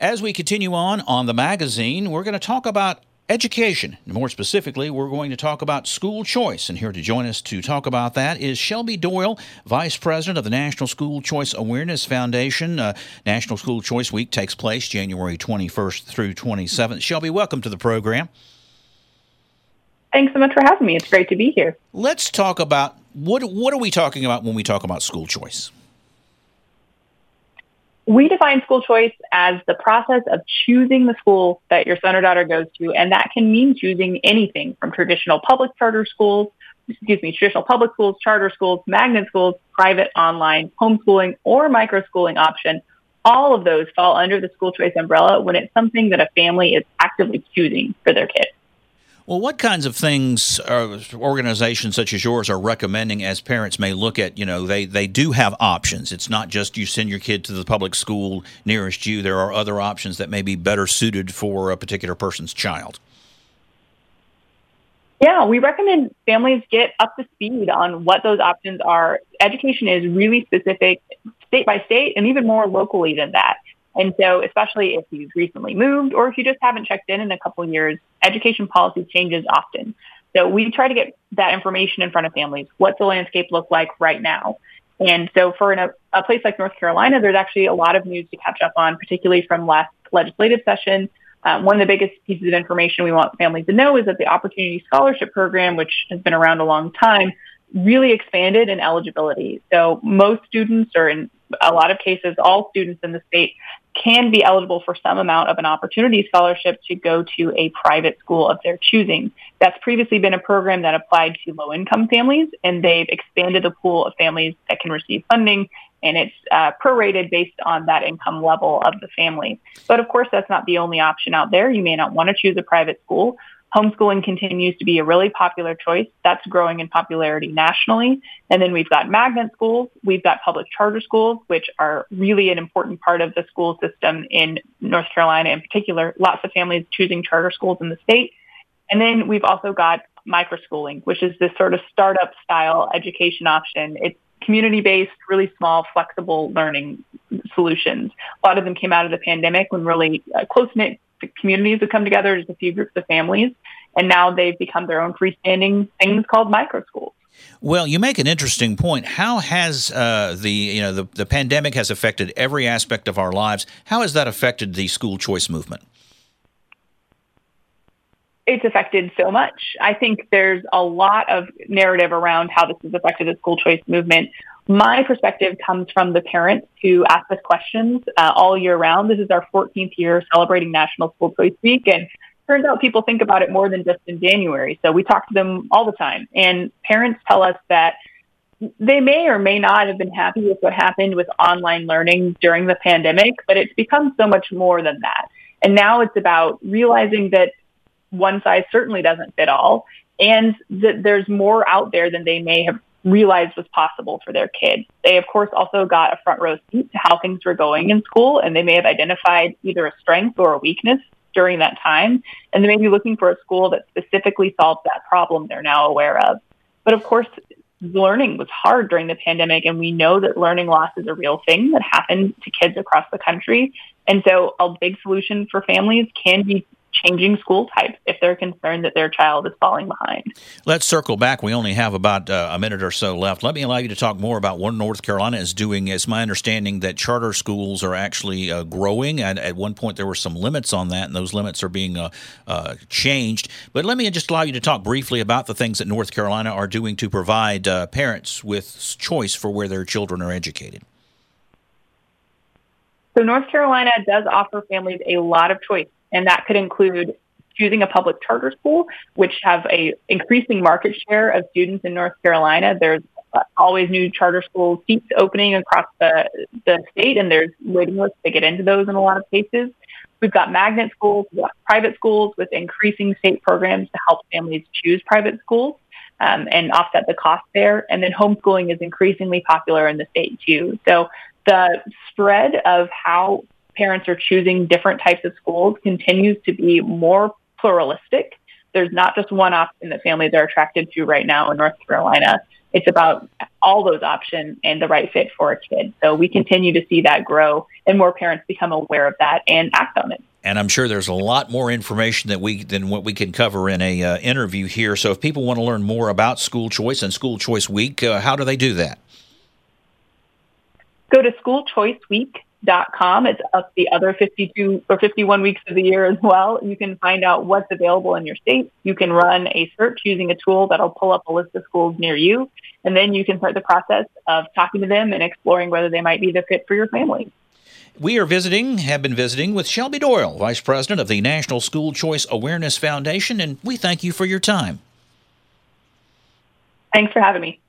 As we continue on on the magazine, we're going to talk about education. More specifically, we're going to talk about school choice. And here to join us to talk about that is Shelby Doyle, Vice President of the National School Choice Awareness Foundation. Uh, National School Choice Week takes place January 21st through 27th. Shelby, welcome to the program. Thanks so much for having me. It's great to be here. Let's talk about what what are we talking about when we talk about school choice? We define school choice as the process of choosing the school that your son or daughter goes to, and that can mean choosing anything from traditional public charter schools, excuse me, traditional public schools, charter schools, magnet schools, private, online, homeschooling, or microschooling option. All of those fall under the school choice umbrella when it's something that a family is actively choosing for their kids. Well, what kinds of things organizations such as yours are recommending as parents may look at? You know, they, they do have options. It's not just you send your kid to the public school nearest you. There are other options that may be better suited for a particular person's child. Yeah, we recommend families get up to speed on what those options are. Education is really specific state by state and even more locally than that. And so, especially if you've recently moved or if you just haven't checked in in a couple years, education policy changes often. So we try to get that information in front of families. What's the landscape look like right now? And so for a, a place like North Carolina, there's actually a lot of news to catch up on, particularly from last legislative session. Um, one of the biggest pieces of information we want families to know is that the Opportunity Scholarship Program, which has been around a long time, really expanded in eligibility. So most students, are in a lot of cases, all students in the state can be eligible for some amount of an opportunity scholarship to go to a private school of their choosing. That's previously been a program that applied to low income families, and they've expanded the pool of families that can receive funding, and it's uh, prorated based on that income level of the family. But of course, that's not the only option out there. You may not want to choose a private school. Homeschooling continues to be a really popular choice. That's growing in popularity nationally. And then we've got magnet schools. We've got public charter schools, which are really an important part of the school system in North Carolina in particular. Lots of families choosing charter schools in the state. And then we've also got microschooling, which is this sort of startup style education option. It's community-based, really small, flexible learning solutions. A lot of them came out of the pandemic when really uh, close-knit communities have come together, just a few groups of families, and now they've become their own freestanding things called micro schools. Well, you make an interesting point. How has uh, the you know the, the pandemic has affected every aspect of our lives? How has that affected the school choice movement? It's affected so much. I think there's a lot of narrative around how this has affected the school choice movement. My perspective comes from the parents who ask us questions uh, all year round. This is our 14th year celebrating National School Choice Week, and turns out people think about it more than just in January. So we talk to them all the time, and parents tell us that they may or may not have been happy with what happened with online learning during the pandemic, but it's become so much more than that. And now it's about realizing that one size certainly doesn't fit all and that there's more out there than they may have realized was possible for their kids. They, of course, also got a front row seat to how things were going in school, and they may have identified either a strength or a weakness during that time, and they may be looking for a school that specifically solves that problem they're now aware of. But of course, learning was hard during the pandemic, and we know that learning loss is a real thing that happens to kids across the country. And so a big solution for families can be changing school types if they're concerned that their child is falling behind. Let's circle back. We only have about uh, a minute or so left. Let me allow you to talk more about what North Carolina is doing. It's my understanding that charter schools are actually uh, growing, and at one point there were some limits on that, and those limits are being uh, uh changed. But let me just allow you to talk briefly about the things that North Carolina are doing to provide uh, parents with choice for where their children are educated. So North Carolina does offer families a lot of choice and that could include choosing a public charter school, which have a increasing market share of students in North Carolina. There's always new charter school seats opening across the, the state, and there's waiting lists to get into those in a lot of cases. We've got magnet schools, we've got private schools with increasing state programs to help families choose private schools um, and offset the cost there. And then homeschooling is increasingly popular in the state too. So the spread of how parents are choosing different types of schools continues to be more pluralistic. There's not just one option that families are attracted to right now in North Carolina. It's about all those options and the right fit for a kid. So we continue to see that grow and more parents become aware of that and act on it. And I'm sure there's a lot more information that we than what we can cover in a uh, interview here. So if people want to learn more about school choice and school choice week, uh, how do they do that? Go to schoolchoiceweek.com. It's up the other 52 or 51 weeks of the year as well. You can find out what's available in your state. You can run a search using a tool that'll pull up a list of schools near you. And then you can start the process of talking to them and exploring whether they might be the fit for your family. We are visiting, have been visiting with Shelby Doyle, Vice President of the National School Choice Awareness Foundation, and we thank you for your time. Thanks for having me.